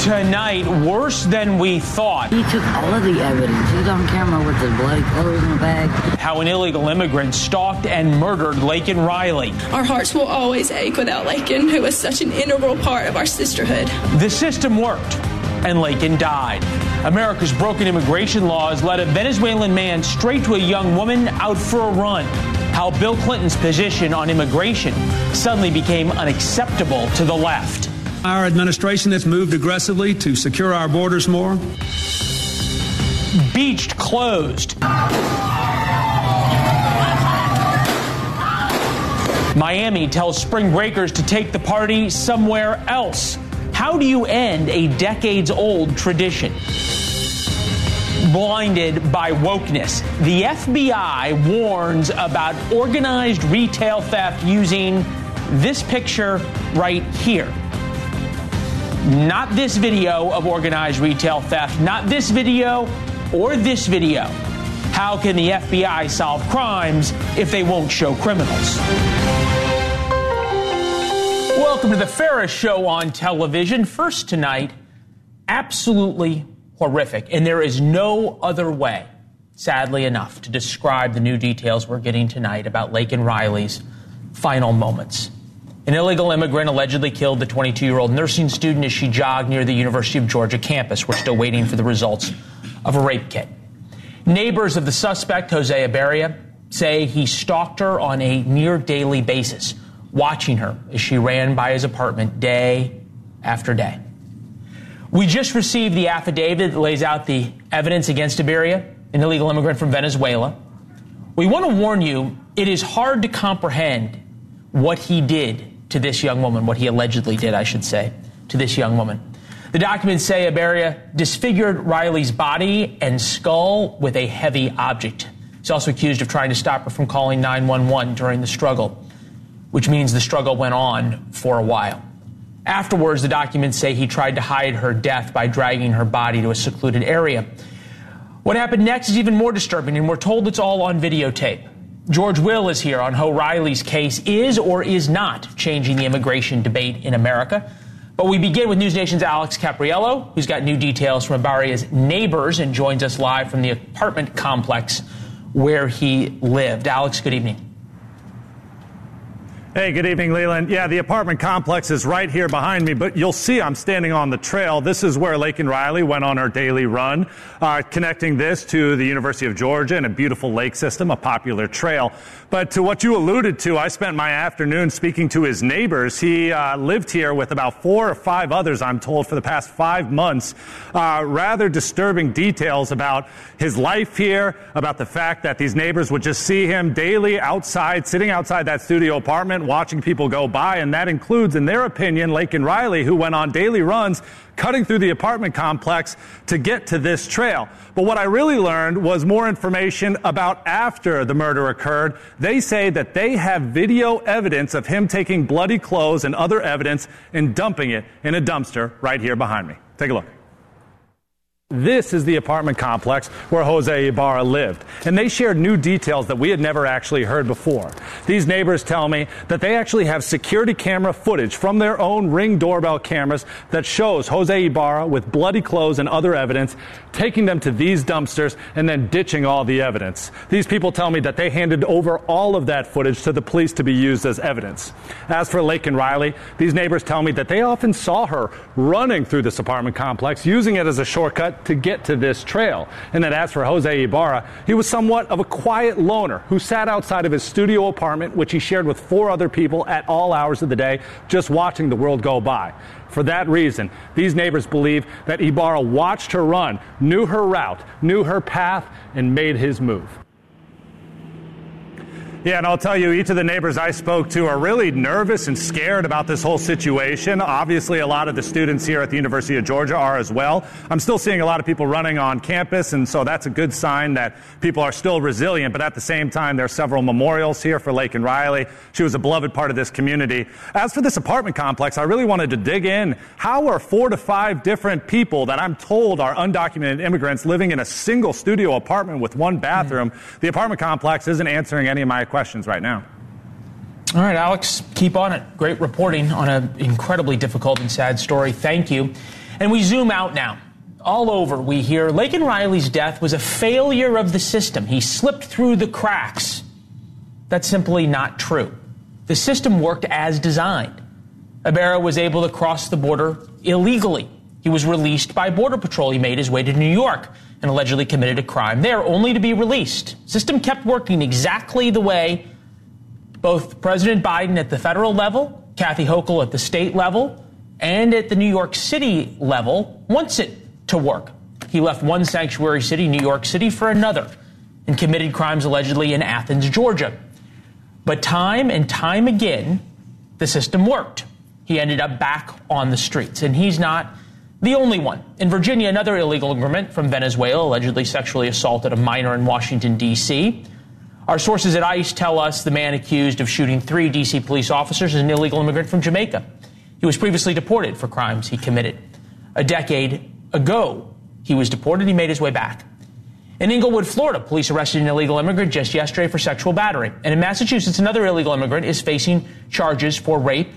Tonight, worse than we thought. He took all of the evidence. He's on camera with his bloody clothes in the bag. How an illegal immigrant stalked and murdered Laken Riley. Our hearts will always ache without Laken, who was such an integral part of our sisterhood. The system worked, and Laken died. America's broken immigration laws led a Venezuelan man straight to a young woman out for a run. How Bill Clinton's position on immigration suddenly became unacceptable to the left. Our administration has moved aggressively to secure our borders more. Beached closed. Miami tells spring breakers to take the party somewhere else. How do you end a decades old tradition? Blinded by wokeness, the FBI warns about organized retail theft using this picture right here. Not this video of organized retail theft, not this video or this video. How can the FBI solve crimes if they won't show criminals? Welcome to the Ferris Show on television. First tonight, absolutely horrific. And there is no other way, sadly enough, to describe the new details we're getting tonight about Laken Riley's final moments. An illegal immigrant allegedly killed the 22 year old nursing student as she jogged near the University of Georgia campus. We're still waiting for the results of a rape kit. Neighbors of the suspect, Jose Ibarra, say he stalked her on a near daily basis, watching her as she ran by his apartment day after day. We just received the affidavit that lays out the evidence against Ibarra, an illegal immigrant from Venezuela. We want to warn you, it is hard to comprehend what he did to this young woman, what he allegedly did, I should say, to this young woman. The documents say Ibarra disfigured Riley's body and skull with a heavy object. He's also accused of trying to stop her from calling 911 during the struggle, which means the struggle went on for a while. Afterwards, the documents say he tried to hide her death by dragging her body to a secluded area. What happened next is even more disturbing, and we're told it's all on videotape. George Will is here on Riley's case is or is not changing the immigration debate in America. But we begin with News Nation's Alex Caprariello, who's got new details from Ibarra's neighbors and joins us live from the apartment complex where he lived. Alex, good evening. Hey, good evening, Leland. Yeah, the apartment complex is right here behind me, but you'll see I'm standing on the trail. This is where Laken Riley went on her daily run, uh, connecting this to the University of Georgia and a beautiful lake system, a popular trail. But to what you alluded to, I spent my afternoon speaking to his neighbors. He uh, lived here with about four or five others, I'm told, for the past five months. Uh, rather disturbing details about his life here, about the fact that these neighbors would just see him daily outside, sitting outside that studio apartment, watching people go by. And that includes, in their opinion, Laken Riley, who went on daily runs cutting through the apartment complex to get to this trail. But what I really learned was more information about after the murder occurred. They say that they have video evidence of him taking bloody clothes and other evidence and dumping it in a dumpster right here behind me. Take a look. This is the apartment complex where Jose Ibarra lived, and they shared new details that we had never actually heard before. These neighbors tell me that they actually have security camera footage from their own ring doorbell cameras that shows Jose Ibarra with bloody clothes and other evidence taking them to these dumpsters and then ditching all the evidence. These people tell me that they handed over all of that footage to the police to be used as evidence. As for Laken Riley, these neighbors tell me that they often saw her running through this apartment complex, using it as a shortcut to get to this trail. And that as for Jose Ibarra, he was somewhat of a quiet loner who sat outside of his studio apartment, which he shared with four other people at all hours of the day, just watching the world go by. For that reason, these neighbors believe that Ibarra watched her run, knew her route, knew her path, and made his move. Yeah, and I'll tell you, each of the neighbors I spoke to are really nervous and scared about this whole situation. Obviously, a lot of the students here at the University of Georgia are as well. I'm still seeing a lot of people running on campus, and so that's a good sign that people are still resilient. But at the same time, there are several memorials here for Laken Riley. She was a beloved part of this community. As for this apartment complex, I really wanted to dig in. How are four to five different people that I'm told are undocumented immigrants living in a single studio apartment with one bathroom? Mm-hmm. The apartment complex isn't answering any of my questions right now. All right, Alex, keep on it. Great reporting on an incredibly difficult and sad story. Thank you. And we zoom out now. All over, we hear Laken Riley's death was a failure of the system. He slipped through the cracks. That's simply not true. The system worked as designed. Ibarra was able to cross the border illegally. He was released by Border Patrol. He made his way to New York and allegedly committed a crime there, only to be released. System kept working exactly the way both President Biden at the federal level, Kathy Hochul at the state level, and at the New York City level wants it to work. He left one sanctuary city, New York City, for another and committed crimes allegedly in Athens, Georgia. But time and time again, the system worked. He ended up back on the streets, and he's not the only one. In Virginia, another illegal immigrant from Venezuela allegedly sexually assaulted a minor in Washington, D.C. Our sources at ICE tell us the man accused of shooting three D.C. police officers is an illegal immigrant from Jamaica. He was previously deported for crimes he committed. A decade ago, he was deported. He made his way back. In Englewood, Florida, police arrested an illegal immigrant just yesterday for sexual battery. And in Massachusetts, another illegal immigrant is facing charges for rape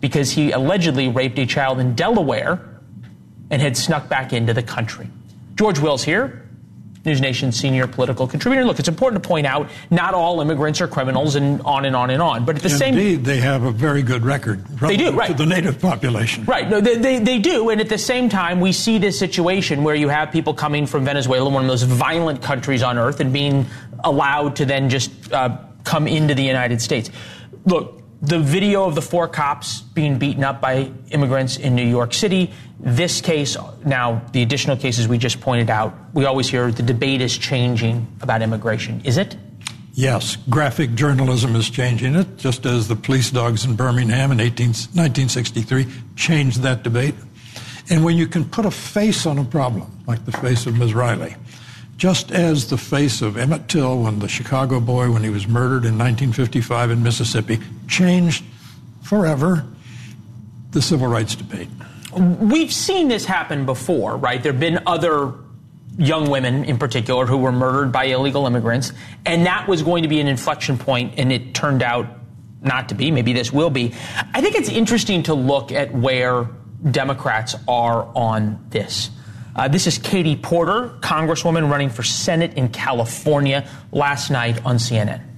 because he allegedly raped a child in Delaware and had snuck back into the country. George Wills here, News Nation senior political contributor. Look, it's important to point out not all immigrants are criminals and on and on and on. But at the Indeed, same Indeed, they have a very good record they do, right. to the native population. Right. No, they, they, they do. And at the same time, we see this situation where you have people coming from Venezuela, one of the most violent countries on earth, and being allowed to then just uh, come into the United States. Look, the video of the four cops being beaten up by immigrants in New York City. This case, now the additional cases we just pointed out, we always hear the debate is changing about immigration. Is it? Yes, graphic journalism is changing it, just as the police dogs in Birmingham in 18, 1963 changed that debate. And when you can put a face on a problem, like the face of Ms. Riley, just as the face of Emmett Till when the Chicago boy, when he was murdered in 1955 in Mississippi, changed forever the civil rights debate. We've seen this happen before, right? There have been other young women in particular who were murdered by illegal immigrants, and that was going to be an inflection point, and it turned out not to be. Maybe this will be. I think it's interesting to look at where Democrats are on this. Uh, this is Katie Porter, Congresswoman running for Senate in California, last night on CNN.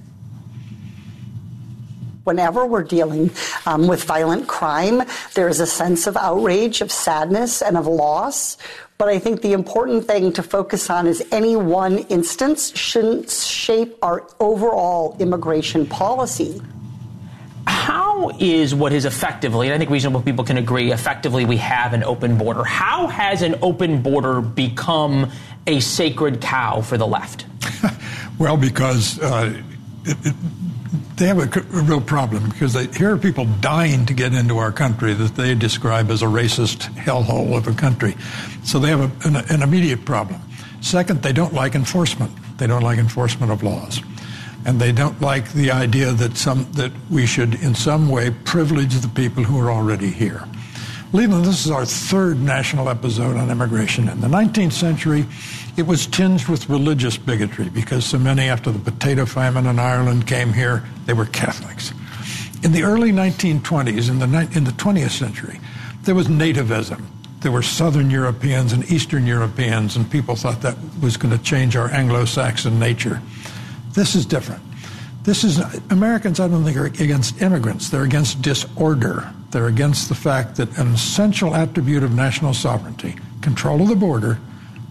Whenever we're dealing um, with violent crime, there is a sense of outrage, of sadness, and of loss. But I think the important thing to focus on is any one instance shouldn't shape our overall immigration policy. How is what is effectively, and I think reasonable people can agree, effectively we have an open border. How has an open border become a sacred cow for the left? well, because uh, it, it, they have a, real problem because they, here are people dying to get into our country that they describe as a racist hellhole of a country. So they have a, an, an immediate problem. Second, they don't like enforcement. They don't like enforcement of laws and they don't like the idea that some that we should in some way privilege the people who are already here. Leland, this is our third national episode on immigration. In the 19th century, it was tinged with religious bigotry because so many after the potato famine in Ireland came here, they were Catholics. In the early 1920s, in the, in the 20th century, there was nativism. There were Southern Europeans and Eastern Europeans, and people thought that was going to change our Anglo Saxon nature. This is different. This is Americans. I don't think are against immigrants. They're against disorder. They're against the fact that an essential attribute of national sovereignty, control of the border,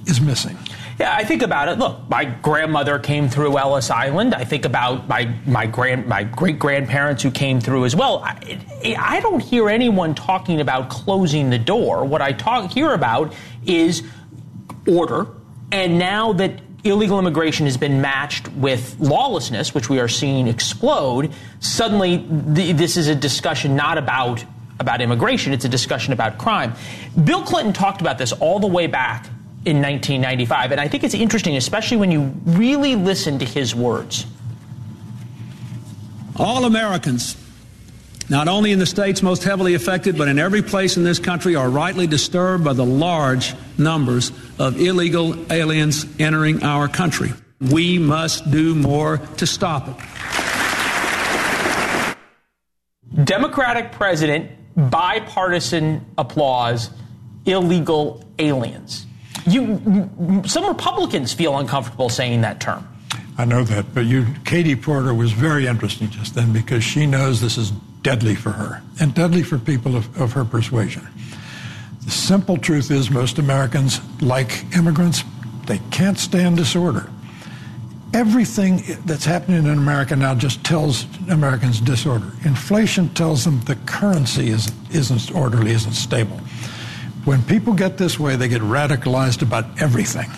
is missing. Yeah, I think about it. Look, my grandmother came through Ellis Island. I think about my my grand my great grandparents who came through as well. I, I don't hear anyone talking about closing the door. What I talk hear about is order. And now that illegal immigration has been matched with lawlessness, which we are seeing explode, suddenly th- this is a discussion not about about immigration, it's a discussion about crime. Bill Clinton talked about this all the way back in 1995, and I think it's interesting, especially when you really listen to his words. All Americans, not only in the states most heavily affected, but in every place in this country, are rightly disturbed by the large numbers of illegal aliens entering our country. We must do more to stop it. Democratic president, bipartisan applause, illegal aliens. You, some Republicans feel uncomfortable saying that term. I know that, but you, Katie Porter was very interesting just then because she knows this is deadly for her and deadly for people of, of her persuasion. The simple truth is, most Americans, like immigrants, they can't stand disorder. Everything that's happening in America now just tells Americans disorder. Inflation tells them the currency is, isn't orderly, isn't stable. When people get this way, they get radicalized about everything.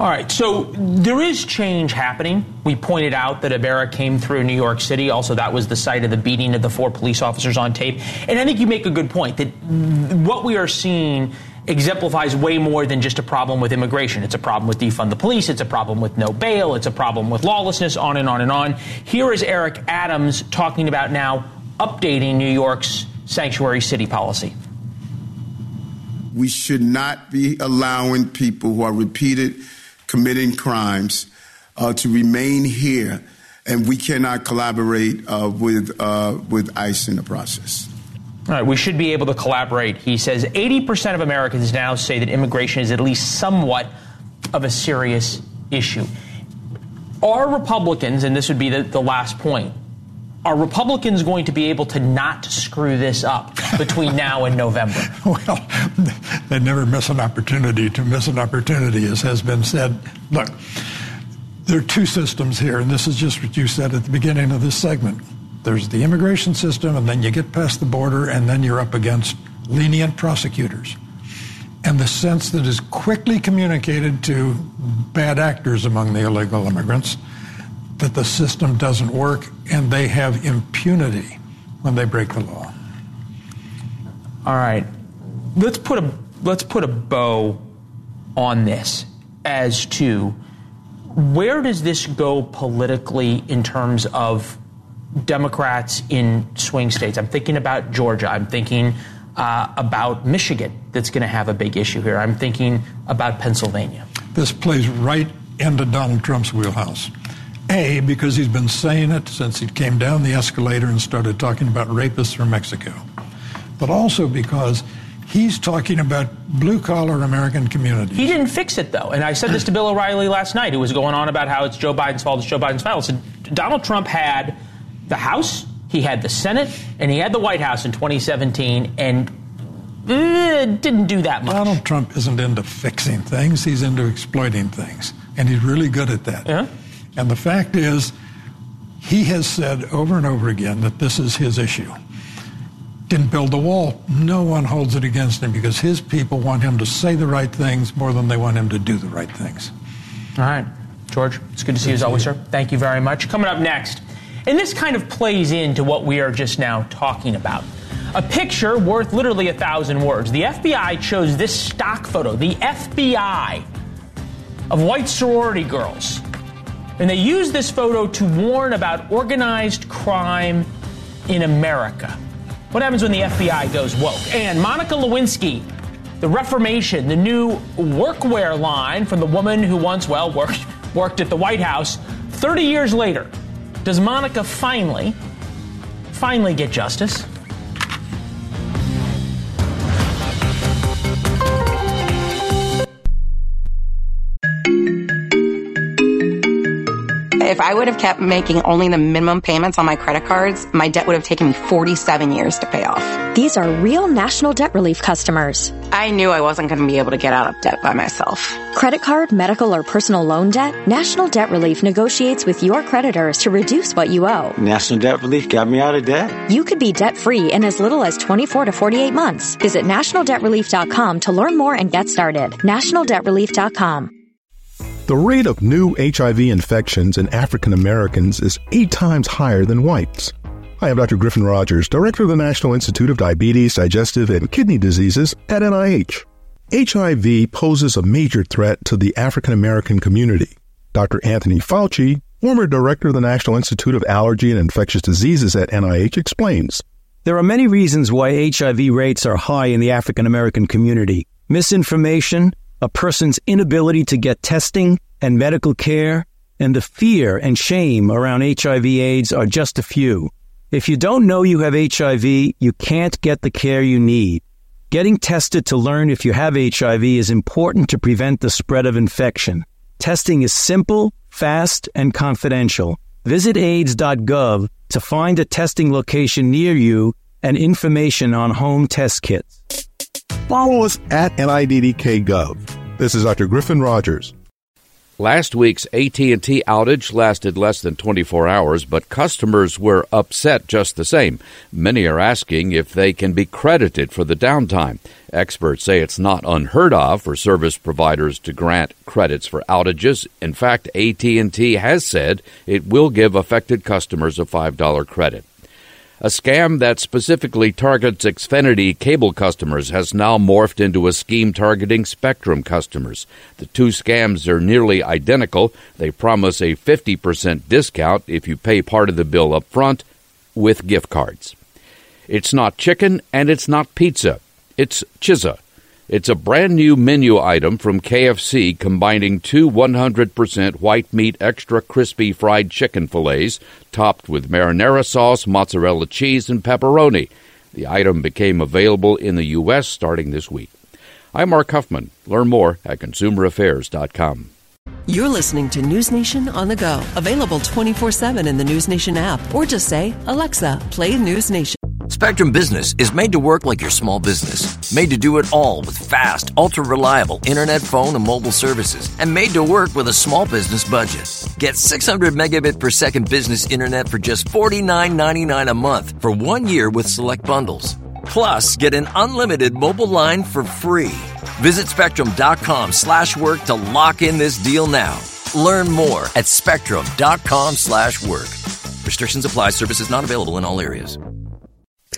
All right, so there is change happening. We pointed out that Ibarra came through New York City. Also, that was the site of the beating of the four police officers on tape. And I think you make a good point that what we are seeing exemplifies way more than just a problem with immigration. It's a problem with defund the police. It's a problem with no bail. It's a problem with lawlessness, on and on and on. Here is Eric Adams talking about now updating New York's sanctuary city policy. We should not be allowing people who are repeated committing crimes uh, to remain here, and we cannot collaborate uh, with uh, with ICE in the process. All right, we should be able to collaborate. He says 80% of Americans now say that immigration is at least somewhat of a serious issue. Are Republicans, and this would be the, the last point, are Republicans going to be able to not screw this up between now and November? well, they never miss an opportunity to miss an opportunity, as has been said. Look, there are two systems here, and this is just what you said at the beginning of this segment. There's the immigration system, and then you get past the border, and then you're up against lenient prosecutors. And the sense that is quickly communicated to bad actors among the illegal immigrants that the system doesn't work and they have impunity when they break the law. All right. Let's put a let's put a bow on this as to where does this go politically in terms of Democrats in swing states? I'm thinking about Georgia. I'm thinking uh, about Michigan that's going to have a big issue here. I'm thinking about Pennsylvania. This plays right into Donald Trump's wheelhouse. A, because he's been saying it since he came down the escalator and started talking about rapists from Mexico, but also because he's talking about blue collar American communities. He didn't fix it, though. And I said this to Bill O'Reilly last night, who was going on about how it's Joe Biden's fault, it's Joe Biden's fault. I said, Donald Trump had the House, he had the Senate, and he had the White House in 2017, and uh, didn't do that much. Donald Trump isn't into fixing things, he's into exploiting things. And he's really good at that. Yeah. And the fact is, he has said over and over again that this is his issue. Didn't build the wall. No one holds it against him because his people want him to say the right things more than they want him to do the right things. All right. George, it's good to see you as always, sir. Thank you very much. Coming up next, and this kind of plays into what we are just now talking about. A picture worth literally a thousand words. The FBI chose this stock photo, the FBI, of white sorority girls and they used this photo to warn about organized crime in America. What happens when the FBI goes woke? And Monica Lewinsky, the Reformation, the new workwear line from the woman who once, well, worked, worked at the White House. 30 years later, does Monica finally, finally get justice? If I would have kept making only the minimum payments on my credit cards, my debt would have taken me 47 years to pay off. These are real National Debt Relief customers. I knew I wasn't going to be able to get out of debt by myself. Credit card, medical, or personal loan debt? National Debt Relief negotiates with your creditors to reduce what you owe. National Debt Relief got me out of debt. You could be debt free in as little as 24 to 48 months. Visit nationaldebtrelief.com to learn more and get started. Nationaldebtrelief.com. The rate of new HIV infections in African Americans is eight times higher than whites. I am Dr. Griffin Rodgers, Director of the National Institute of Diabetes, Digestive, and Kidney Diseases at NIH. HIV poses a major threat to the African American community. Dr. Anthony Fauci, former Director of the National Institute of Allergy and Infectious Diseases at NIH, explains. There are many reasons why HIV rates are high in the African American community misinformation, a person's inability to get testing and medical care, and the fear and shame around HIV AIDS are just a few. If you don't know you have HIV, you can't get the care you need. Getting tested to learn if you have HIV is important to prevent the spread of infection. Testing is simple, fast, and confidential. Visit AIDS.gov to find a testing location near you and information on home test kits. Follow us at NIDDKGov. This is Dr. Griffin Rodgers. Last week's AT&T outage lasted less than 24 hours, but customers were upset just the same. Many are asking if they can be credited for the downtime. Experts say it's not unheard of for service providers to grant credits for outages. In fact, AT&T has said it will give affected customers a $5 credit. A scam that specifically targets Xfinity cable customers has now morphed into a scheme targeting Spectrum customers. The two scams are nearly identical. They promise a 50% discount if you pay part of the bill up front with gift cards. It's not chicken and it's not pizza. It's Chizza it's a brand new menu item from KFC combining two 100% white meat extra crispy fried chicken fillets topped with marinara sauce, mozzarella cheese, and pepperoni. The item became available in the U.S. starting this week. I'm Mark Huffman. Learn more at consumeraffairs.com. You're listening to News Nation on the go, available 24 7 in the News Nation app, or just say, Alexa, play News Nation. Spectrum Business is made to work like your small business, made to do it all with fast, ultra reliable internet, phone, and mobile services, and made to work with a small business budget. Get 600 megabit per second business internet for just $49.99 a month for one year with select bundles. Plus, get an unlimited mobile line for free. Visit spectrum.com slash work to lock in this deal now. Learn more at spectrum.com slash work. Restrictions apply. Services not available in all areas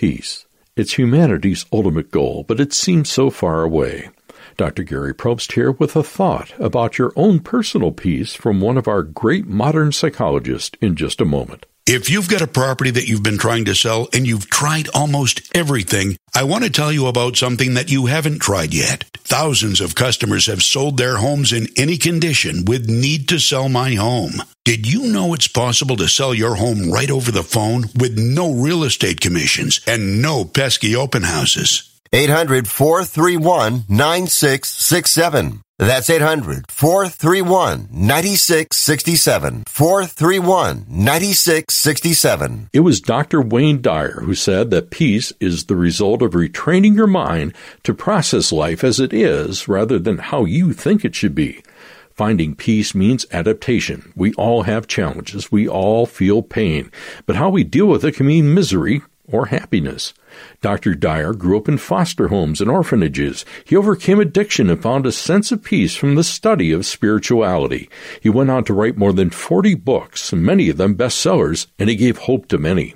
peace. It's humanity's ultimate goal, but it seems so far away. Dr. Gary Probst here with a thought about your own personal peace from one of our great modern psychologists in just a moment. If you've got a property that you've been trying to sell and you've tried almost everything, I want to tell you about something that you haven't tried yet. Thousands of customers have sold their homes in any condition with Need to Sell My Home. Did you know it's possible to sell your home right over the phone with no real estate commissions and no pesky open houses? 800 431 9667. That's 800 431 9667. 431 9667. It was Dr. Wayne Dyer who said that peace is the result of retraining your mind to process life as it is rather than how you think it should be. Finding peace means adaptation. We all have challenges. We all feel pain. But how we deal with it can mean misery or happiness. Dr. Dyer grew up in foster homes and orphanages. He overcame addiction and found a sense of peace from the study of spirituality. He went on to write more than 40 books, many of them bestsellers, and he gave hope to many.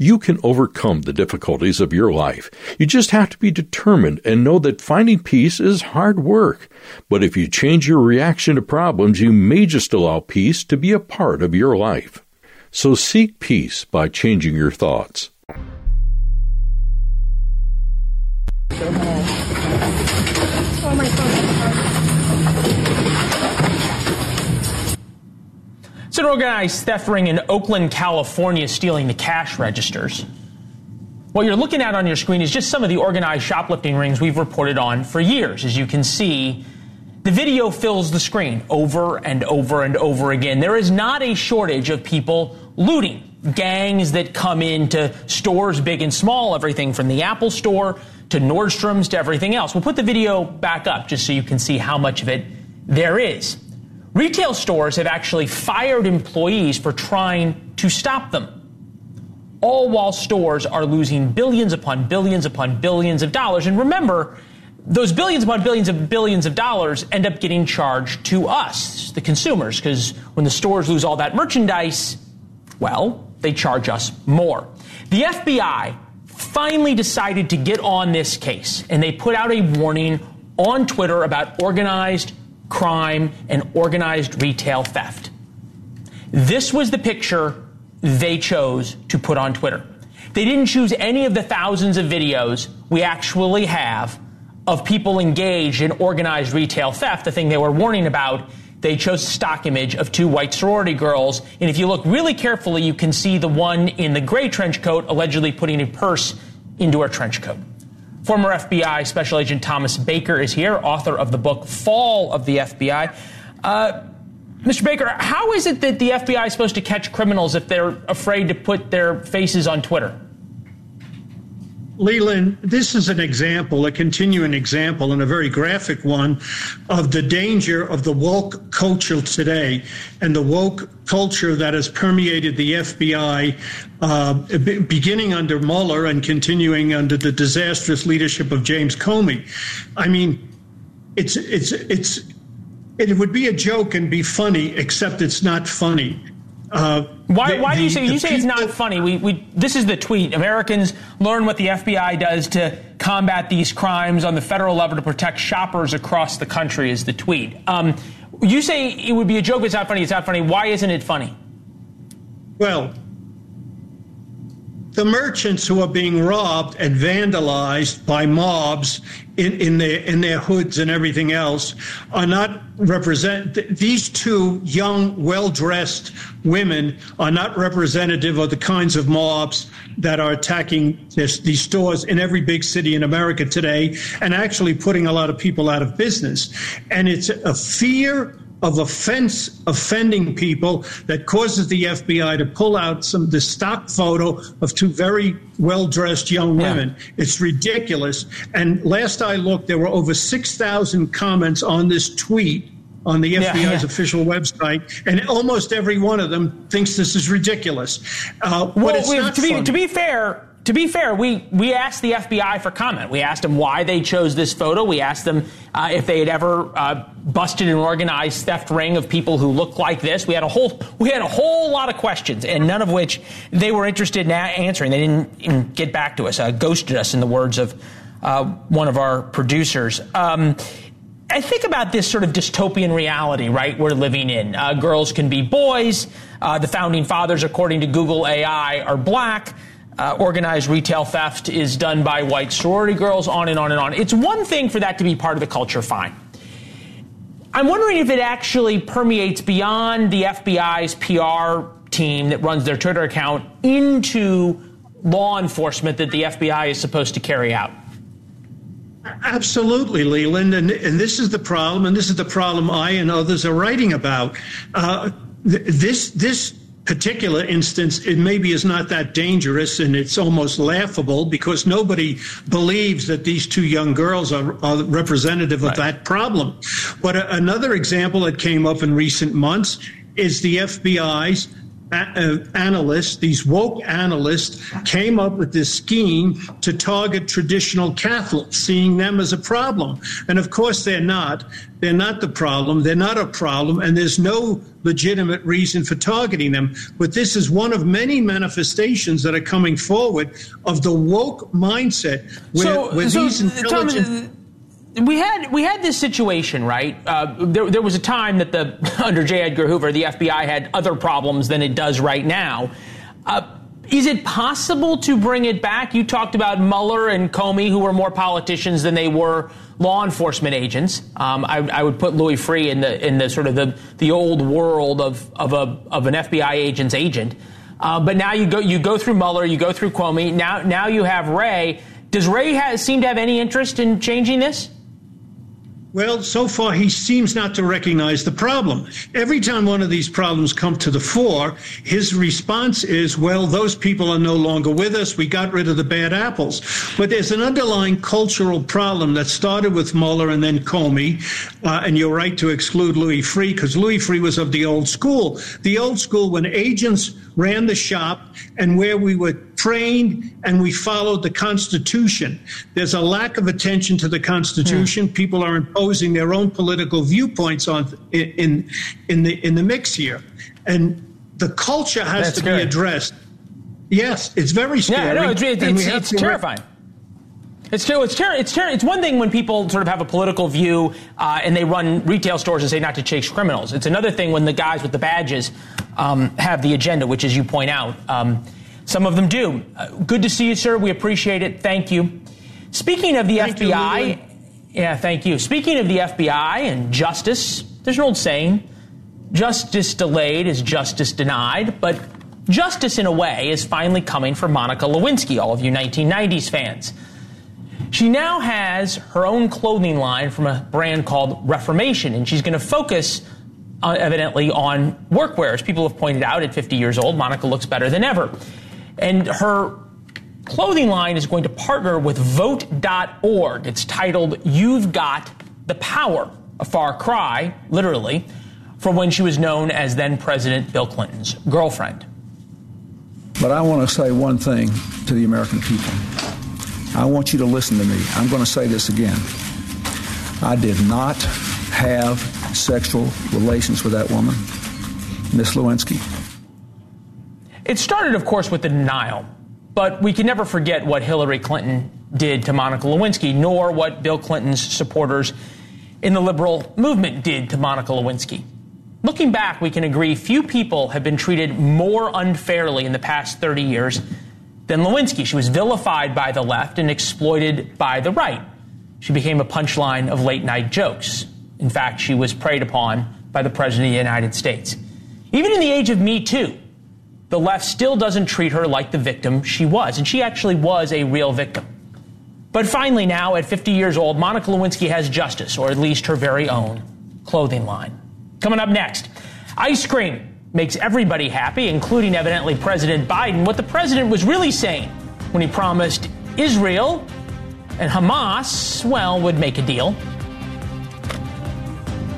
You can overcome the difficulties of your life. You just have to be determined and know that finding peace is hard work. But if you change your reaction to problems, you may just allow peace to be a part of your life. So seek peace by changing your thoughts. Oh my God. It's an organized theft ring in Oakland, California, stealing the cash registers. What you're looking at on your screen is just some of the organized shoplifting rings we've reported on for years. As you can see, the video fills the screen over and over and over again. There is not a shortage of people looting. Gangs that come into stores big and small, everything from the Apple store to Nordstrom's to everything else. We'll put the video back up just so you can see how much of it there is. Retail stores have actually fired employees for trying to stop them. All while stores are losing billions upon billions upon billions of dollars. And remember, those billions upon billions of billions of dollars end up getting charged to us, the consumers, because when the stores lose all that merchandise, well, they charge us more. The FBI finally decided to get on this case, and they put out a warning on Twitter about organized crime and organized retail theft. This was the picture they chose to put on Twitter. They didn't choose any of the thousands of videos we actually have of people engaged in organized retail theft, the thing they were warning about. They chose a stock image of two white sorority girls. And if you look really carefully, you can see the one in the gray trench coat allegedly putting a purse into her trench coat. Former FBI Special Agent Thomas Baker is here, author of the book Fall of the FBI. Uh, Mr. Baker, how is it that the FBI is supposed to catch criminals if they're afraid to put their faces on Twitter? Leland, this is an example, a continuing example, and a very graphic one of the danger of the woke culture today and the woke culture that has permeated the FBI, uh, beginning under Mueller and continuing under the disastrous leadership of James Comey. I mean, it's it's it's it would be a joke and be funny, except it's not funny. Uh, why, the, why do you say you say it's not funny? We, we this is the tweet. Americans learn what the FBI does to combat these crimes on the federal level to protect shoppers across the country. Is the tweet? Um, you say it would be a joke. It's not funny. It's not funny. Why isn't it funny? Well, the merchants who are being robbed and vandalized by mobs in, in their in their hoods and everything else are not represent these two young well-dressed women are not representative of the kinds of mobs that are attacking this, these stores in every big city in America today and actually putting a lot of people out of business. And it's a fear of offense offending people that causes the FBI to pull out some the stock photo of two very well dressed young women. Yeah. It's ridiculous. And last I looked, there were over six thousand comments on this tweet on the FBI's yeah, yeah. official website, and almost every one of them thinks this is ridiculous. Uh, well, to be, to be fair, to be fair, we, we asked the FBI for comment. We asked them why they chose this photo. We asked them uh, if they had ever uh, busted an organized theft ring of people who looked like this. We had a whole we had a whole lot of questions, and none of which they were interested in answering. They didn't get back to us. Uh, ghosted us, in the words of uh, one of our producers. Um, I think about this sort of dystopian reality, right, we're living in. Uh, girls can be boys. Uh, the founding fathers, according to Google AI, are black uh, organized retail theft is done by white sorority girls, on and on and on. It's one thing for that to be part of the culture, fine. I'm wondering if it actually permeates beyond the FBI's PR team that runs their Twitter account into law enforcement that the FBI is supposed to carry out. Absolutely, Leland. And, and this is the problem, and this is the problem I and others are writing about. Uh, th- this, this particular instance, it maybe is not that dangerous and it's almost laughable because nobody believes that these two young girls are, are representative of right. that problem. But a, another example that came up in recent months is the FBI's analysts, these woke analysts, came up with this scheme to target traditional Catholics, seeing them as a problem. And of course, they're not. They're not the problem. They're not a problem. And there's no legitimate reason for targeting them. But this is one of many manifestations that are coming forward of the woke mindset where, so, where so these intelligent. Tom, we had we had this situation, right? Uh, there, there was a time that the under J. Edgar Hoover, the FBI had other problems than it does right now. Uh, is it possible to bring it back? You talked about Mueller and Comey, who were more politicians than they were law enforcement agents. Um, I, I, would put Louis Freeh in the in the sort of the, the old world of of a of an FBI agent's agent. Uh, but now you go you go through Mueller, you go through Comey. Now now you have Wray. Does Wray have, seem to have any interest in changing this? Well, so far he seems not to recognize the problem. Every time one of these problems come to the fore, his response is, well, those people are no longer with us. We got rid of the bad apples. But there's an underlying cultural problem that started with Mueller and then Comey. Uh, and you're right to exclude Louis Freeh because Louis Freeh was of the old school. The old school when agents ran the shop and where we were trained and we followed the Constitution. There's a lack of attention to the Constitution. Mm. People are imposing their own political viewpoints on in in the in the mix here, and the culture has That's to scary. be addressed. Yes, it's very scary. Yeah, no, it's, it's, it's, it's terrifying. It's ter- it's, ter- it's, ter- it's one thing when people sort of have a political view uh, and they run retail stores and say not to chase criminals. It's another thing when the guys with the badges um, have the agenda, which, as you point out, um, some of them do. Uh, good to see you, sir. We appreciate it. Thank you. Speaking of the Thank FBI, yeah, thank you. Speaking of the FBI and justice, there's an old saying: "Justice delayed is justice denied." But justice, in a way, is finally coming for Monica Lewinsky. All of you 1990s fans. She now has her own clothing line from a brand called Reformation, and she's going to focus uh, evidently on workwear. As people have pointed out, at 50 years old, Monica looks better than ever. And her clothing line is going to partner with Vote.org. It's titled You've Got the Power, a far cry, literally, from when she was known as then President Bill Clinton's girlfriend. But I want to say one thing to the American people. I want you to listen to me. I'm going to say this again. I did not have sexual relations with that woman, Miss Lewinsky. It started, of course, with the denial, but we can never forget what Hillary Clinton did to Monica Lewinsky, nor what Bill Clinton's supporters in the liberal movement did to Monica Lewinsky. Looking back, we can agree few people have been treated more unfairly in the past 30 years than Lewinsky. She was vilified by the left and exploited by the right. She became a punchline of late night jokes. In fact, she was preyed upon by the President of the United States. Even in the age of Me Too, the left still doesn't treat her like the victim she was, and she actually was a real victim. But finally, now at 50 years old, Monica Lewinsky has justice, or at least her very own clothing line. Coming up next, ice cream makes everybody happy, including evidently President Biden. What the president was really saying when he promised Israel and Hamas, well, would make a deal.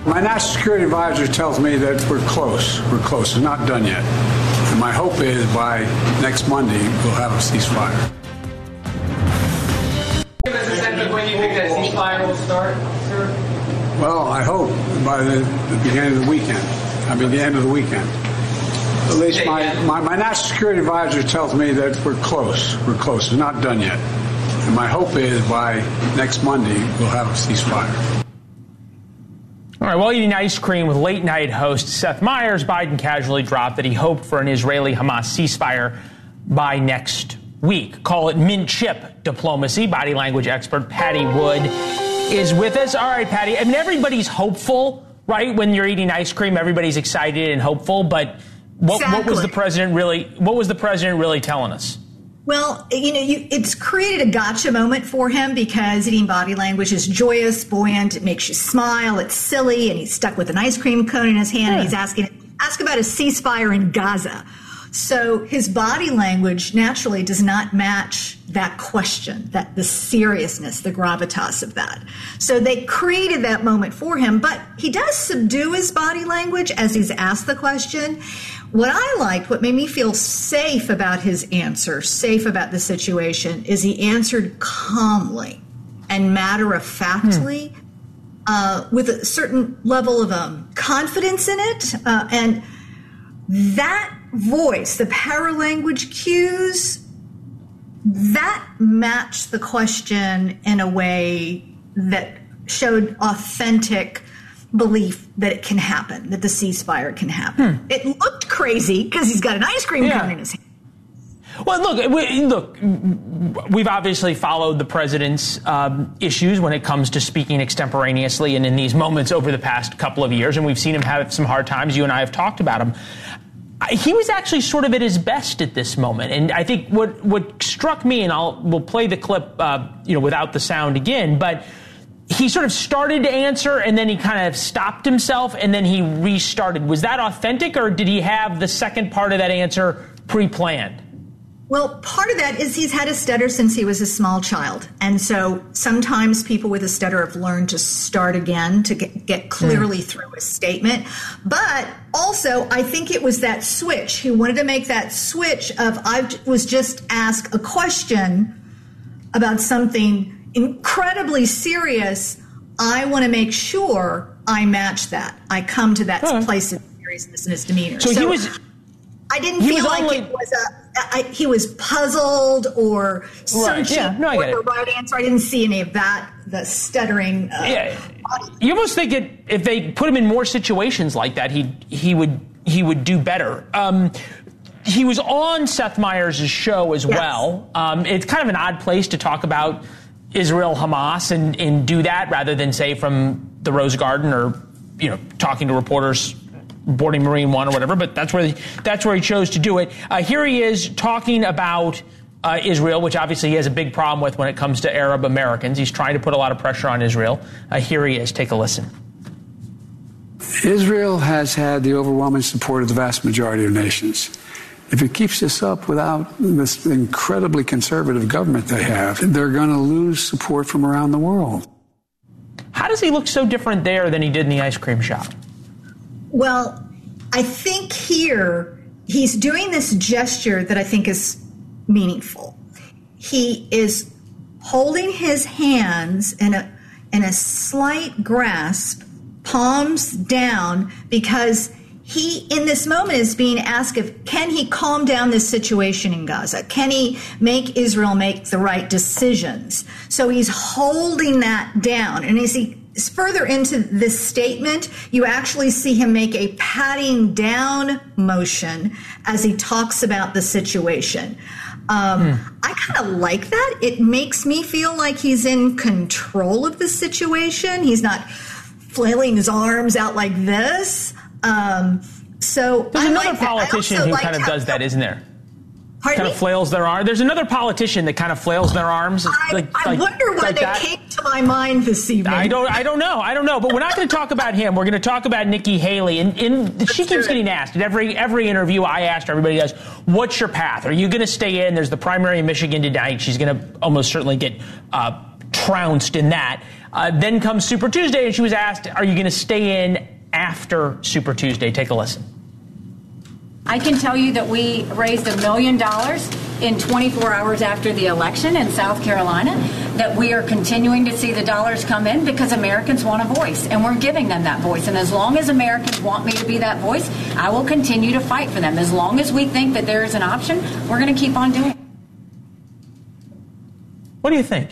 My national security advisor tells me that we're close. We're close. We're not done yet. And my hope is by next Monday, we'll have a ceasefire. Give us a sense of when you think that ceasefire will start, sir? Well, I hope by the, the beginning of the weekend. I mean, the end of the weekend. At least my, my, my national security advisor tells me that we're close. We're close. We're not done yet. And my hope is by next Monday, we'll have a ceasefire. All right, while eating ice cream with late night host Seth Meyers, Biden casually dropped that he hoped for an Israeli Hamas ceasefire by next week. Call it mint chip diplomacy. Body language expert Patti Wood is with us. All right, Patti. I mean, everybody's hopeful, right? When you're eating ice cream, everybody's excited and hopeful. But what, what was the president really? What was the president really telling us? Well, you know, you, it's created a gotcha moment for him because eating body language is joyous, buoyant, it makes you smile, it's silly, and he's stuck with an ice cream cone in his hand and he's asking ask about a ceasefire in Gaza. So his body language naturally does not match that question, that the seriousness, the gravitas of that. So they created that moment for him, but he does subdue his body language as he's asked the question. What I liked, what made me feel safe about his answer, safe about the situation, is he answered calmly and matter of factly, uh, with a certain level of um, confidence in it. Uh, and that voice, the paralanguage cues, that matched the question in a way that showed authentic belief that it can happen, that the ceasefire can happen. It looked crazy because he's got an ice cream Yeah. cone in his hand. Well, look, we, look, we've obviously followed the president's um, issues when it comes to speaking extemporaneously and in these moments over the past couple of years, and we've seen him have some hard times. You and I have talked about him. I- He was actually sort of at his best at this moment, and I think what what struck me, and I'll we'll play the clip, uh, you know, without the sound again, but he sort of started to answer, and then he kind of stopped himself, and then he restarted. Was that authentic, or did he have the second part of that answer pre-planned? Well, part of that is he's had a stutter since he was a small child. And so sometimes people with a stutter have learned to start again to get, get clearly mm. through a statement. But also, I think it was that switch. He wanted to make that switch of I was just asked a question about something incredibly serious. I want to make sure I match that. I come to that huh. place of seriousness in his demeanor. So, so he was. I didn't feel like only, it was a I, he was puzzled or searching right, yeah. no, for the right answer. I didn't see any of that. The stuttering. Uh, yeah, you almost think it, if they put him in more situations like that, he he would he would do better. Um, he was on Seth Meyers' show as yes. well. Um, it's kind of an odd place to talk about Israel Hamas and, and do that rather than say from the Rose Garden or you know talking to reporters boarding Marine One or whatever, but that's where that's where he chose to do it. Uh, here he is talking about. Uh, Israel, which obviously he has a big problem with when it comes to Arab Americans. He's trying to put a lot of pressure on Israel. Uh, here he is. Take a listen. Israel has had the overwhelming support of the vast majority of nations. If it keeps this up without this incredibly conservative government they have, they're going to lose support from around the world. How does he look so different there than he did in the ice cream shop? Well, I think here he's doing this gesture that I think is meaningful. He is holding his hands in a in a slight grasp, palms down, because he in this moment is being asked if can he calm down this situation in Gaza? Can he make Israel make the right decisions? So he's holding that down. And as he further into this statement, you actually see him make a patting down motion as he talks about the situation. Um, hmm. I kind of like that. It makes me feel like he's in control of the situation. He's not flailing his arms out like this. Um, so there's I another like politician who kind of does that, isn't there? Pardon kind me? of flails their arms. There's another politician that kind of flails their arms. I, like, I like, wonder why like they that. came to my mind this evening. I don't. I don't know. I don't know. But we're not going to talk about him. We're going to talk about Nikki Haley. And, and she keeps getting asked at every every interview. I asked her. Everybody does. What's your path? Are you going to stay in? There's the primary in Michigan tonight. She's going to almost certainly get uh, trounced in that. Uh, then comes Super Tuesday, and she was asked, "Are you going to stay in after Super Tuesday?" Take a listen. I can tell you that we raised a million dollars in 24 hours after the election in South Carolina, that we are continuing to see the dollars come in because Americans want a voice, and we're giving them that voice. And as long as Americans want me to be that voice, I will continue to fight for them. As long as we think that there is an option, we're going to keep on doing it. What do you think?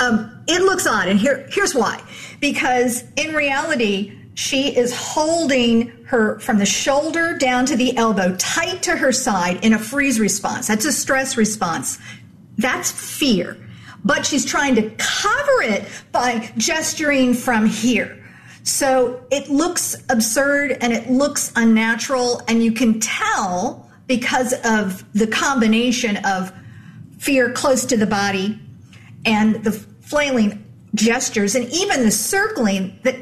Um, it looks odd, and here, here's why. Because in reality, she is holding her from the shoulder down to the elbow tight to her side in a freeze response. That's a stress response. That's fear. But she's trying to cover it by gesturing from here. So it looks absurd and it looks unnatural. And you can tell because of the combination of fear close to the body and the flailing gestures and even the circling that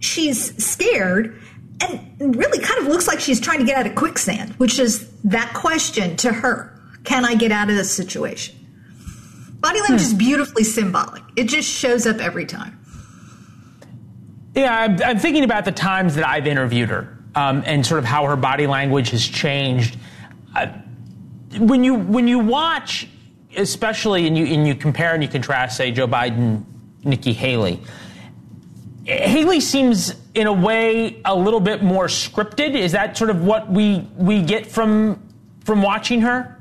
she's scared and really kind of looks like she's trying to get out of quicksand, which is that question to her Can I get out of this situation? Body language hmm. is beautifully symbolic, it just shows up every time. Yeah, I'm, I'm thinking about the times that I've interviewed her um, and sort of how her body language has changed. Uh, when you when you watch, especially and you and you compare and you contrast, say Joe Biden, Nikki Haley, Haley seems, in a way, a little bit more scripted. Is that sort of what we we get from from watching her?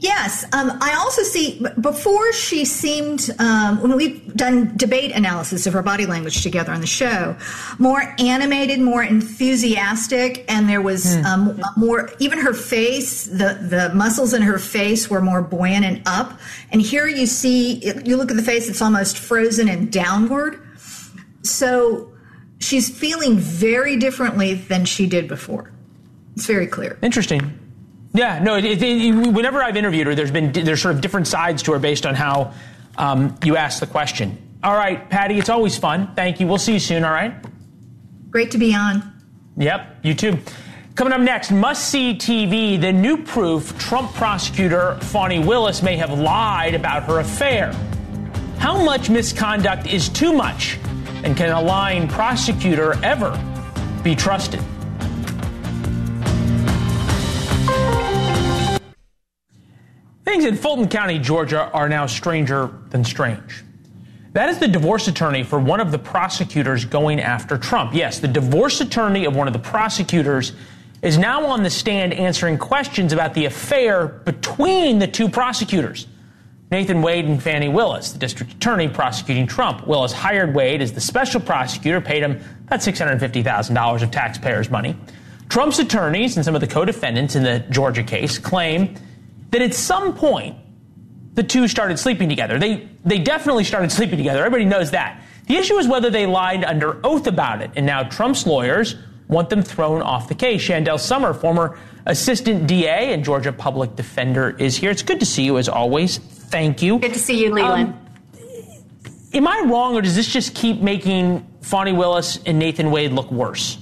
Yes. Um, I also see before she seemed, um, when we've done debate analysis of her body language together on the show, more animated, more enthusiastic, and there was mm. um, more, even her face, the, the muscles in her face were more buoyant and up. And here you see, you look at the face, it's almost frozen and downward. So she's feeling very differently than she did before. It's very clear. Interesting. Yeah, no. It, it, it, whenever I've interviewed her, there's been there's sort of different sides to her based on how um, you ask the question. All right, Patti, it's always fun. Thank you. We'll see you soon. All right. Great to be on. Yep, you too. Coming up next, must see TV, the new proof Trump prosecutor Fani Willis may have lied about her affair. How much misconduct is too much? And can a lying prosecutor ever be trusted? Things in Fulton County, Georgia are now stranger than strange. That is the divorce attorney for one of the prosecutors going after Trump. Yes, the divorce attorney of one of the prosecutors is now on the stand answering questions about the affair between the two prosecutors. Nathan Wade and Fani Willis, the district attorney prosecuting Trump. Willis hired Wade as the special prosecutor, paid him about $650,000 of taxpayers' money. Trump's attorneys and some of the co defendants in the Georgia case claim that at some point the two started sleeping together. They, they definitely started sleeping together. Everybody knows that. The issue is whether they lied under oath about it. And now Trump's lawyers want them thrown off the case. Shandell Summer, former assistant DA and Georgia public defender, is here. It's good to see you as always. Thank you. Good to see you, Leland. Um, am I wrong, or does this just keep making Fani Willis and Nathan Wade look worse?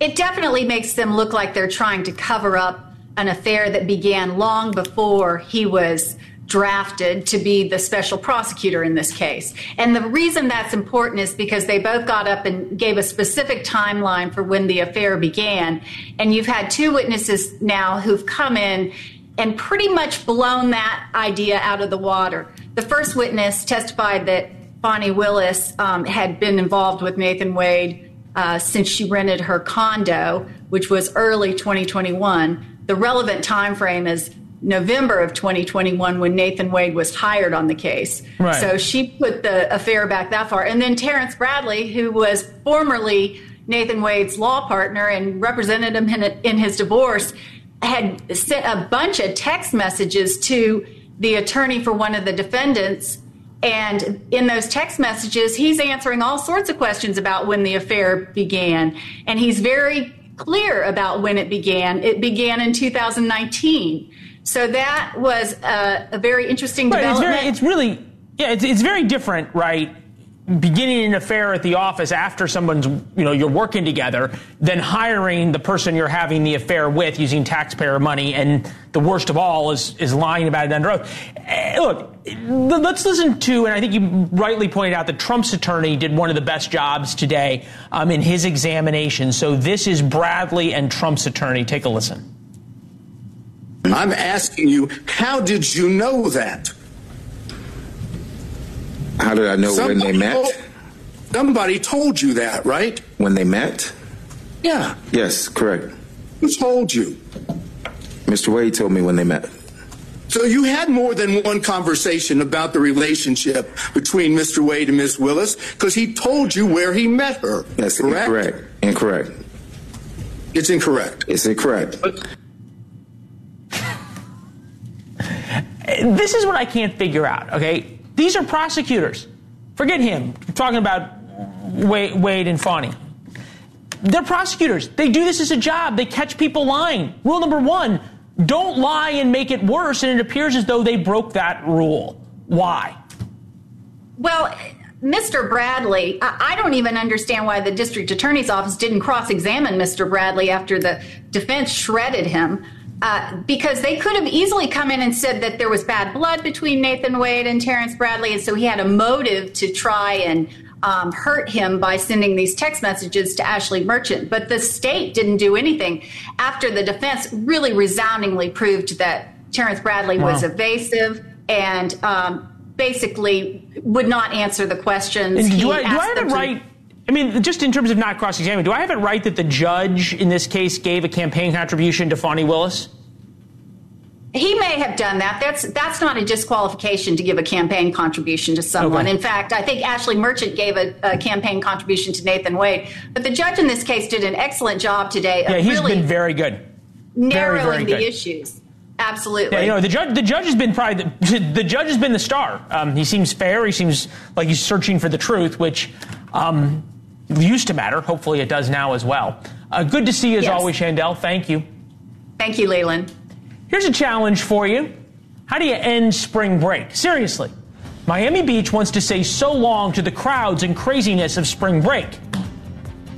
It definitely makes them look like they're trying to cover up an affair that began long before he was drafted to be the special prosecutor in this case. And the reason that's important is because they both got up and gave a specific timeline for when the affair began. And you've had two witnesses now who've come in and pretty much blown that idea out of the water. The first witness testified that Fani Willis um, had been involved with Nathan Wade uh, since she rented her condo, which was early 2021 the relevant time frame is November of 2021 when Nathan Wade was hired on the case. Right. So she put the affair back that far. And then Terrence Bradley, who was formerly Nathan Wade's law partner and represented him in, in his divorce, had sent a bunch of text messages to the attorney for one of the defendants. And in those text messages, he's answering all sorts of questions about when the affair began. And he's very clear about when it began. It began in 2019. So that was a, a very interesting right, development. It's, very, it's really, yeah, it's, it's very different, right? beginning an affair at the office after someone's, you know, you're working together, then hiring the person you're having the affair with using taxpayer money, and the worst of all is is lying about it under oath. Eh, look, let's listen to, and I think you rightly pointed out that Trump's attorney did one of the best jobs today um, in his examination. So this is Bradley and Trump's attorney. Take a listen. I'm asking you, how did you know that? How did I know somebody when they met? Told, somebody told you that, right? When they met? Yeah. Yes, correct. Who told you? Mr. Wade told me when they met. So you had more than one conversation about the relationship between Mr. Wade and Ms. Willis because he told you where he met her. That's correct? incorrect. Incorrect. It's incorrect. It's incorrect. But- this is what I can't figure out, okay? These are prosecutors. Forget him. I'm talking about Wade, Wade and Fani. They're prosecutors. They do this as a job. They catch people lying. Rule number one don't lie and make it worse. And it appears as though they broke that rule. Why? Well, Mr. Bradley, I don't even understand why the district attorney's office didn't cross examine Mr. Bradley after the defense shredded him. Uh, because they could have easily come in and said that there was bad blood between Nathan Wade and Terrence Bradley, and so he had a motive to try and um, hurt him by sending these text messages to Ashley Merchant. But the state didn't do anything after the defense really resoundingly proved that Terrence Bradley wow. was evasive and um, basically would not answer the questions. do, I, do I have it right? I mean, just in terms of not cross examining, do I have it right that the judge in this case gave a campaign contribution to Fani Willis? He may have done that. That's that's not a disqualification to give a campaign contribution to someone. Okay. In fact, I think Ashley Merchant gave a, a, campaign contribution to Nathan Wade. But the judge in this case did an excellent job today. yeah, he's really been very good. Narrowing very, very the good. issues. Absolutely. Yeah, you know, the judge, the judge has been probably the, the judge has been the star. Um, he seems fair. He seems like he's searching for the truth, which um, used to matter. Hopefully, it does now as well. Uh, good to see you as yes. always, Chandel. Thank you. Thank you, Leland. Here's a challenge for you How do you end spring break? Seriously. Miami Beach wants to say so long to the crowds and craziness of spring break.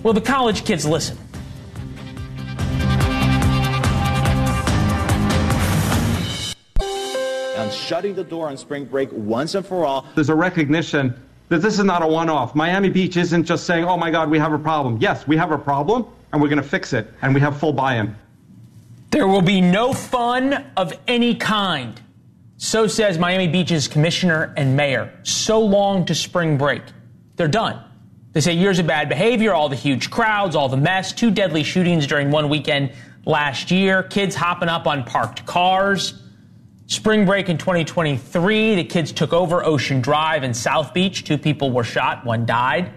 Will the college kids listen? And shutting the door on spring break once and for all, there's a recognition that this is not a one off. Miami Beach isn't just saying, oh my God, we have a problem. Yes, we have a problem, and we're going to fix it, and we have full buy in. There will be no fun of any kind. So says Miami Beach's commissioner and mayor. So long to spring break. They're done. They say years of bad behavior, all the huge crowds, all the mess, two deadly shootings during one weekend last year, kids hopping up on parked cars. Spring break in 2023, the kids took over Ocean Drive in South Beach. Two people were shot, one died.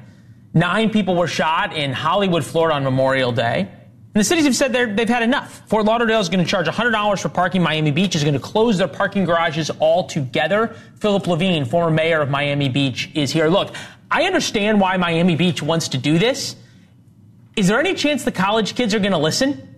Nine people were shot in Hollywood, Florida on Memorial Day. And the cities have said they've had enough. Fort Lauderdale is going to charge $100 for parking. Miami Beach is going to close their parking garages altogether. Philip Levine, former mayor of Miami Beach, is here. Look, I understand why Miami Beach wants to do this. Is there any chance the college kids are going to listen?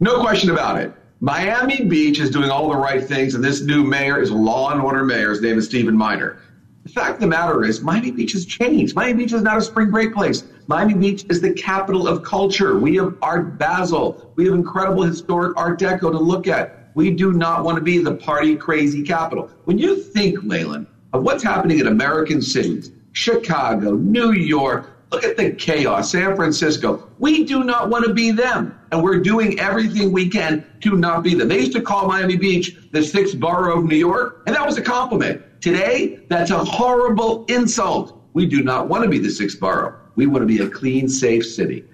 No question about it. Miami Beach is doing all the right things, and this new mayor is a law and order mayor. His name is Steven Meiner. The fact of the matter is, Miami Beach has changed. Miami Beach is not a spring break place. Miami Beach is the capital of culture. We have Art Basel. We have incredible historic Art Deco to look at. We do not want to be the party crazy capital. When you think, Leland, of what's happening in American cities, Chicago, New York, Look at the chaos. San Francisco. We do not want to be them. And we're doing everything we can to not be them. They used to call Miami Beach the sixth borough of New York, and that was a compliment. Today, that's a horrible insult. We do not want to be the sixth borough. We want to be a clean, safe city.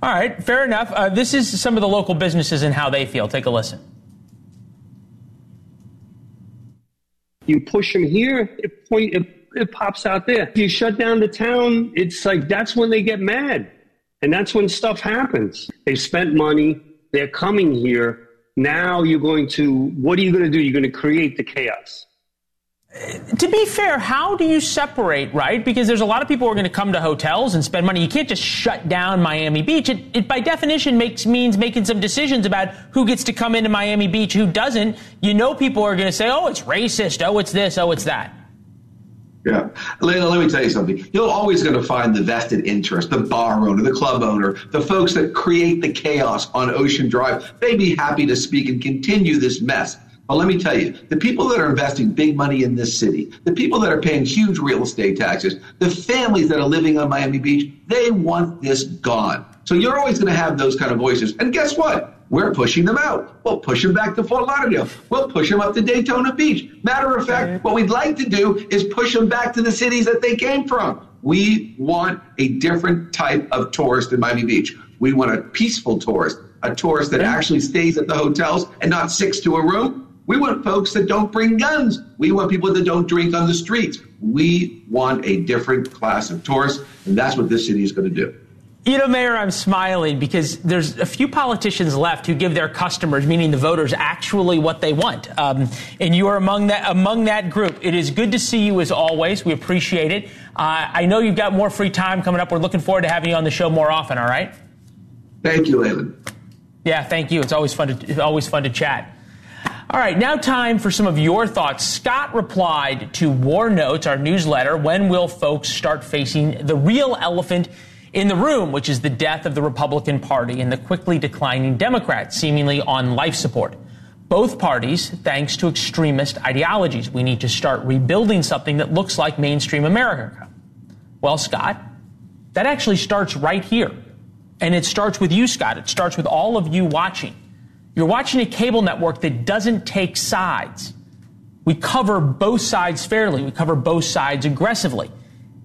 All right, fair enough. Uh, this is some of the local businesses and how they feel. Take a listen. You push them here, it, point, it it pops out there. You shut down the town, it's like that's when they get mad. And that's when stuff happens. They've spent money, they're coming here. Now you're going to, what are you going to do? You're going to create the chaos. To be fair, how do you separate, right? Because there's a lot of people who are going to come to hotels and spend money. You can't just shut down Miami Beach. It, it by definition makes means making some decisions about who gets to come into Miami Beach, who doesn't. You know people are going to say, oh, it's racist, oh, it's this, oh, it's that. Yeah. Lena, let me tell you something. You're always going to find the vested interest, the bar owner, the club owner, the folks that create the chaos on Ocean Drive. They'd be happy to speak and continue this mess. But let me tell you, the people that are investing big money in this city, the people that are paying huge real estate taxes, the families that are living on Miami Beach, they want this gone. So you're always going to have those kind of voices. And guess what? We're pushing them out. We'll push them back to Fort Lauderdale. We'll push them up to Daytona Beach. Matter of fact, what we'd like to do is push them back to the cities that they came from. We want a different type of tourist in Miami Beach. We want a peaceful tourist, a tourist that actually stays at the hotels and not six to a room. We want folks that don't bring guns. We want people that don't drink on the streets. We want a different class of tourists, and that's what this city is going to do. You know, Mayor, I'm smiling because there's a few politicians left who give their customers, meaning the voters, actually what they want, um, and you are among that among that group. It is good to see you as always. We appreciate it. Uh, I know you've got more free time coming up. We're looking forward to having you on the show more often. All right. Thank you, Leland. Yeah, thank you. It's always fun to always fun to chat. All right, now time for some of your thoughts. Scott replied to War Notes, our newsletter. When will folks start facing the real elephant? In the room, which is the death of the Republican Party and the quickly declining Democrats, seemingly on life support. Both parties, thanks to extremist ideologies. We need to start rebuilding something that looks like mainstream America. Well, Scott, that actually starts right here. And it starts with you, Scott. It starts with all of you watching. You're watching a cable network that doesn't take sides. We cover both sides fairly. We cover both sides aggressively.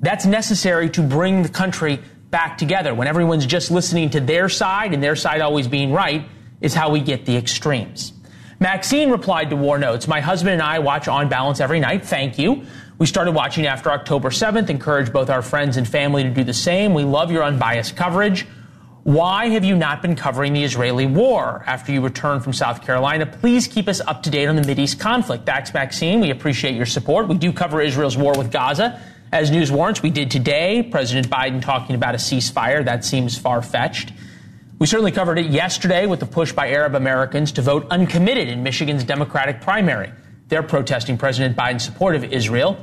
That's necessary to bring the country back together. When everyone's just listening to their side and their side always being right is how we get the extremes. Maxine replied to War Notes. My husband and I watch On Balance every night. Thank you. We started watching after October 7th. Encourage both our friends and family to do the same. We love your unbiased coverage. Why have you not been covering the Israeli war after you returned from South Carolina? Please keep us up to date on the Mideast conflict. Dax Maxine, we appreciate your support. We do cover Israel's war with Gaza as news warrants. We did today. President Biden talking about a ceasefire. That seems far fetched. We certainly covered it yesterday with the push by Arab Americans to vote uncommitted in Michigan's Democratic primary. They're protesting President Biden's support of Israel.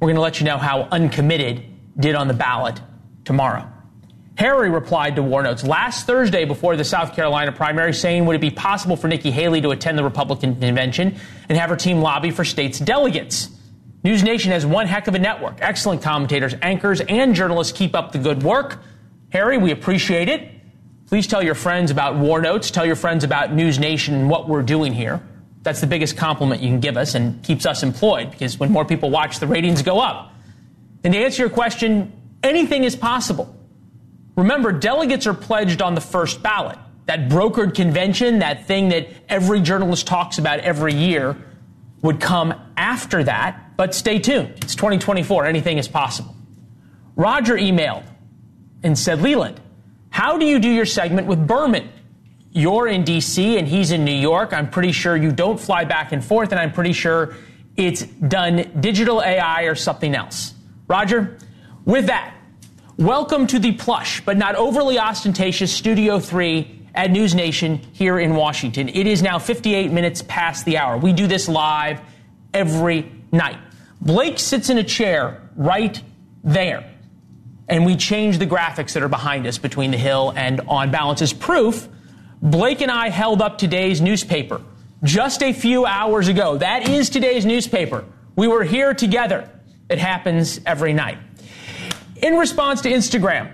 We're going to let you know how uncommitted did on the ballot tomorrow. Harry replied to War Notes last Thursday before the South Carolina primary, saying would it be possible for Nikki Haley to attend the Republican convention and have her team lobby for states' delegates? News Nation has one heck of a network. Excellent commentators, anchors, and journalists keep up the good work. Harry, we appreciate it. Please tell your friends about War Notes. Tell your friends about News Nation and what we're doing here. That's the biggest compliment you can give us and keeps us employed because when more people watch, the ratings go up. And to answer your question, anything is possible. Remember, delegates are pledged on the first ballot. That brokered convention, that thing that every journalist talks about every year, would come after that. But stay tuned. It's 2024. Anything is possible. Roger emailed and said, Leland, how do you do your segment with Berman? You're in DC and he's in New York. I'm pretty sure you don't fly back and forth, and I'm pretty sure it's done digital AI or something else. Roger, with that, welcome to the plush but not overly ostentatious Studio 3 at News Nation here in Washington. It is now 58 minutes past the hour. We do this live every night. Blake sits in a chair right there and we change the graphics that are behind us between the Hill and On Balance. As proof, Blake and I held up today's newspaper just a few hours ago. That is today's newspaper. We were here together. It happens every night. In response to Instagram,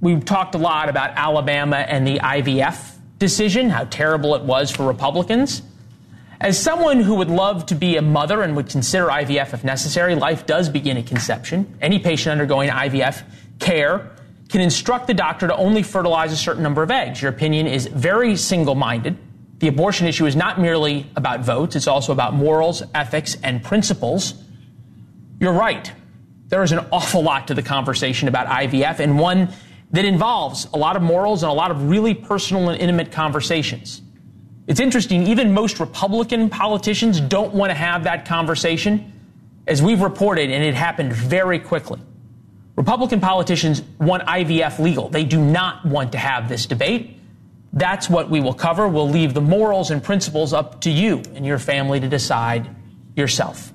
we've talked a lot about Alabama and the IVF decision, how terrible it was for Republicans. As someone who would love to be a mother and would consider IVF if necessary, life does begin at conception. Any patient undergoing IVF care can instruct the doctor to only fertilize a certain number of eggs. Your opinion is very single minded. The abortion issue is not merely about votes, it's also about morals, ethics, and principles. You're right. There is an awful lot to the conversation about IVF, and one that involves a lot of morals and a lot of really personal and intimate conversations. It's interesting, even most Republican politicians don't want to have that conversation, as we've reported, and it happened very quickly. Republican politicians want IVF legal. They do not want to have this debate. That's what we will cover. We'll leave the morals and principles up to you and your family to decide yourself.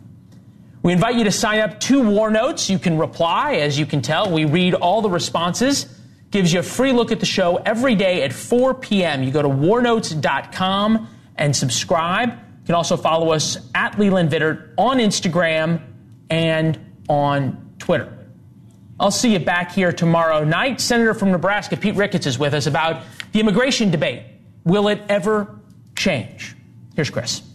We invite you to sign up to War Notes. You can reply. As you can tell, we read all the responses gives you a free look at the show every day at 4 p.m. You go to warnotes.com and subscribe. You can also follow us at Leland Vittert on Instagram and on Twitter. I'll see you back here tomorrow night. Senator from Nebraska, Pete Ricketts, is with us about the immigration debate. Will it ever change? Here's Chris.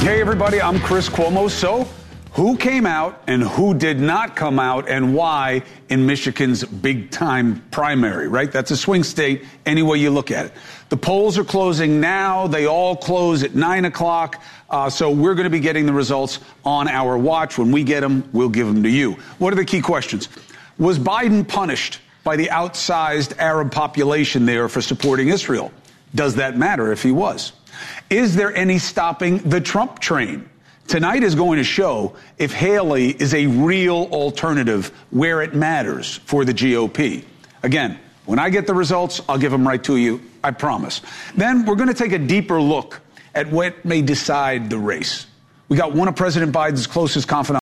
Hey, everybody, I'm Chris Cuomo. So, who came out and who did not come out and why in Michigan's big time primary, right? That's a swing state any way you look at it. The polls are closing now. They all close at 9 o'clock. Uh, so we're going to be getting the results on our watch. When we get them, we'll give them to you. What are the key questions? Was Biden punished by the outsized Arab population there for supporting Israel? Does that matter if he was? Is there any stopping the Trump train? Tonight is going to show if Haley is a real alternative where it matters for the GOP. Again, when I get the results, I'll give them right to you. I promise. Then we're going to take a deeper look at what may decide the race. We got one of President Biden's closest confidants.